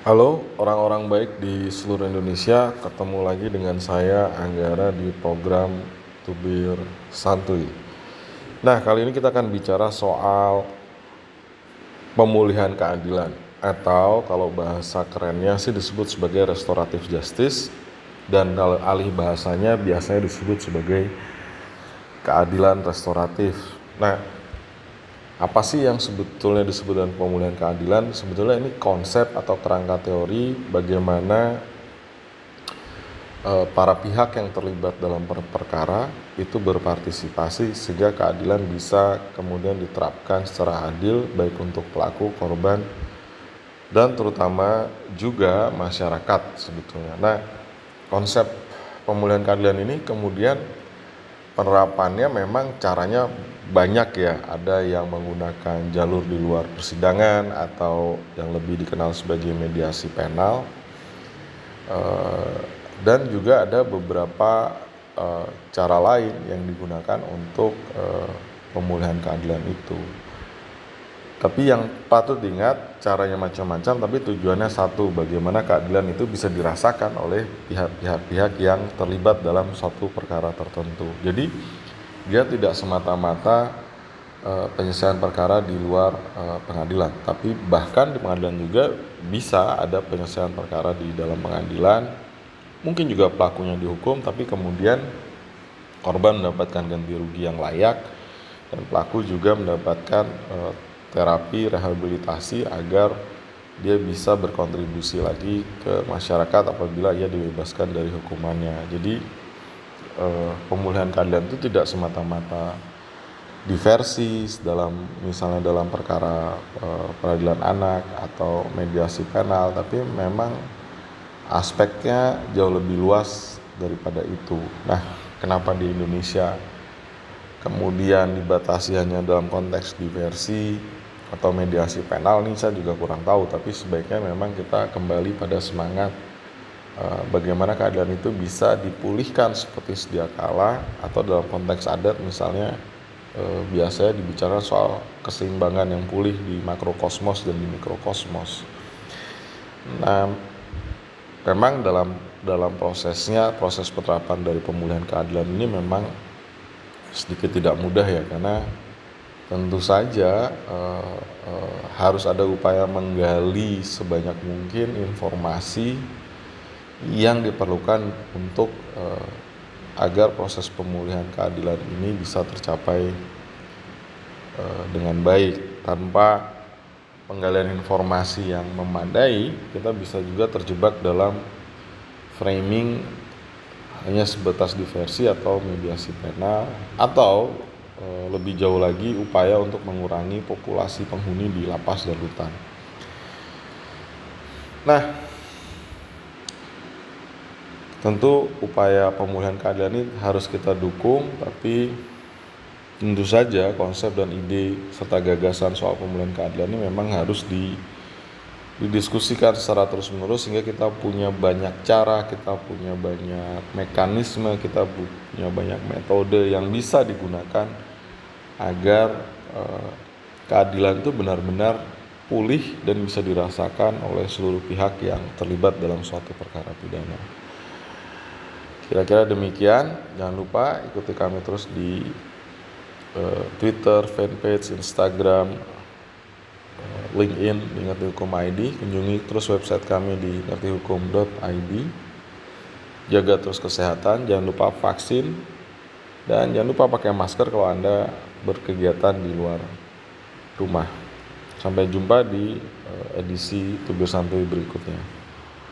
Halo orang-orang baik di seluruh Indonesia, ketemu lagi dengan saya Anggara di program Tubir Santuy. Nah, kali ini kita akan bicara soal pemulihan keadilan atau kalau bahasa kerennya sih disebut sebagai restoratif justice dan alih bahasanya biasanya disebut sebagai keadilan restoratif. Nah, apa sih yang sebetulnya disebut dengan pemulihan keadilan? Sebetulnya ini konsep atau kerangka teori bagaimana e, para pihak yang terlibat dalam per perkara itu berpartisipasi sehingga keadilan bisa kemudian diterapkan secara adil baik untuk pelaku, korban, dan terutama juga masyarakat sebetulnya. Nah, konsep pemulihan keadilan ini kemudian penerapannya memang caranya banyak ya. Ada yang menggunakan jalur di luar persidangan atau yang lebih dikenal sebagai mediasi penal. Eh, dan juga ada beberapa eh, cara lain yang digunakan untuk eh, pemulihan keadilan itu tapi yang patut diingat caranya macam-macam tapi tujuannya satu bagaimana keadilan itu bisa dirasakan oleh pihak-pihak yang terlibat dalam suatu perkara tertentu jadi dia tidak semata-mata uh, penyelesaian perkara di luar uh, pengadilan, tapi bahkan di pengadilan juga bisa ada penyelesaian perkara di dalam pengadilan. Mungkin juga pelakunya dihukum, tapi kemudian korban mendapatkan ganti rugi yang layak dan pelaku juga mendapatkan uh, terapi rehabilitasi agar dia bisa berkontribusi lagi ke masyarakat apabila ia dibebaskan dari hukumannya. Jadi uh, pemulihan keadilan itu tidak semata-mata diversi dalam misalnya dalam perkara uh, peradilan anak atau mediasi penal tapi memang aspeknya jauh lebih luas daripada itu. Nah, kenapa di Indonesia kemudian dibatasi hanya dalam konteks diversi atau mediasi penal ini saya juga kurang tahu tapi sebaiknya memang kita kembali pada semangat Eh, bagaimana keadaan itu bisa dipulihkan seperti sedia kala atau dalam konteks adat misalnya eh, biasanya dibicara soal keseimbangan yang pulih di makrokosmos dan di mikrokosmos. Nah, memang dalam dalam prosesnya proses penerapan dari pemulihan keadilan ini memang sedikit tidak mudah ya karena tentu saja uh, uh, harus ada upaya menggali sebanyak mungkin informasi yang diperlukan untuk uh, agar proses pemulihan keadilan ini bisa tercapai uh, dengan baik. Tanpa penggalian informasi yang memadai kita bisa juga terjebak dalam framing hanya sebatas diversi atau mediasi penal atau lebih jauh lagi upaya untuk mengurangi populasi penghuni di lapas dan rutan. Nah, tentu upaya pemulihan keadilan ini harus kita dukung tapi tentu saja konsep dan ide serta gagasan soal pemulihan keadilan ini memang harus di, didiskusikan secara terus-menerus sehingga kita punya banyak cara, kita punya banyak mekanisme, kita punya banyak metode yang bisa digunakan agar eh, keadilan itu benar-benar pulih dan bisa dirasakan oleh seluruh pihak yang terlibat dalam suatu perkara pidana. Kira-kira demikian. Jangan lupa ikuti kami terus di uh, Twitter, fanpage, Instagram, LinkedIn di Ngerti Hukum ID. Kunjungi terus website kami di ngertihukum.id. Jaga terus kesehatan, jangan lupa vaksin, dan jangan lupa pakai masker kalau Anda berkegiatan di luar rumah. Sampai jumpa di uh, edisi Tubir Santuy berikutnya.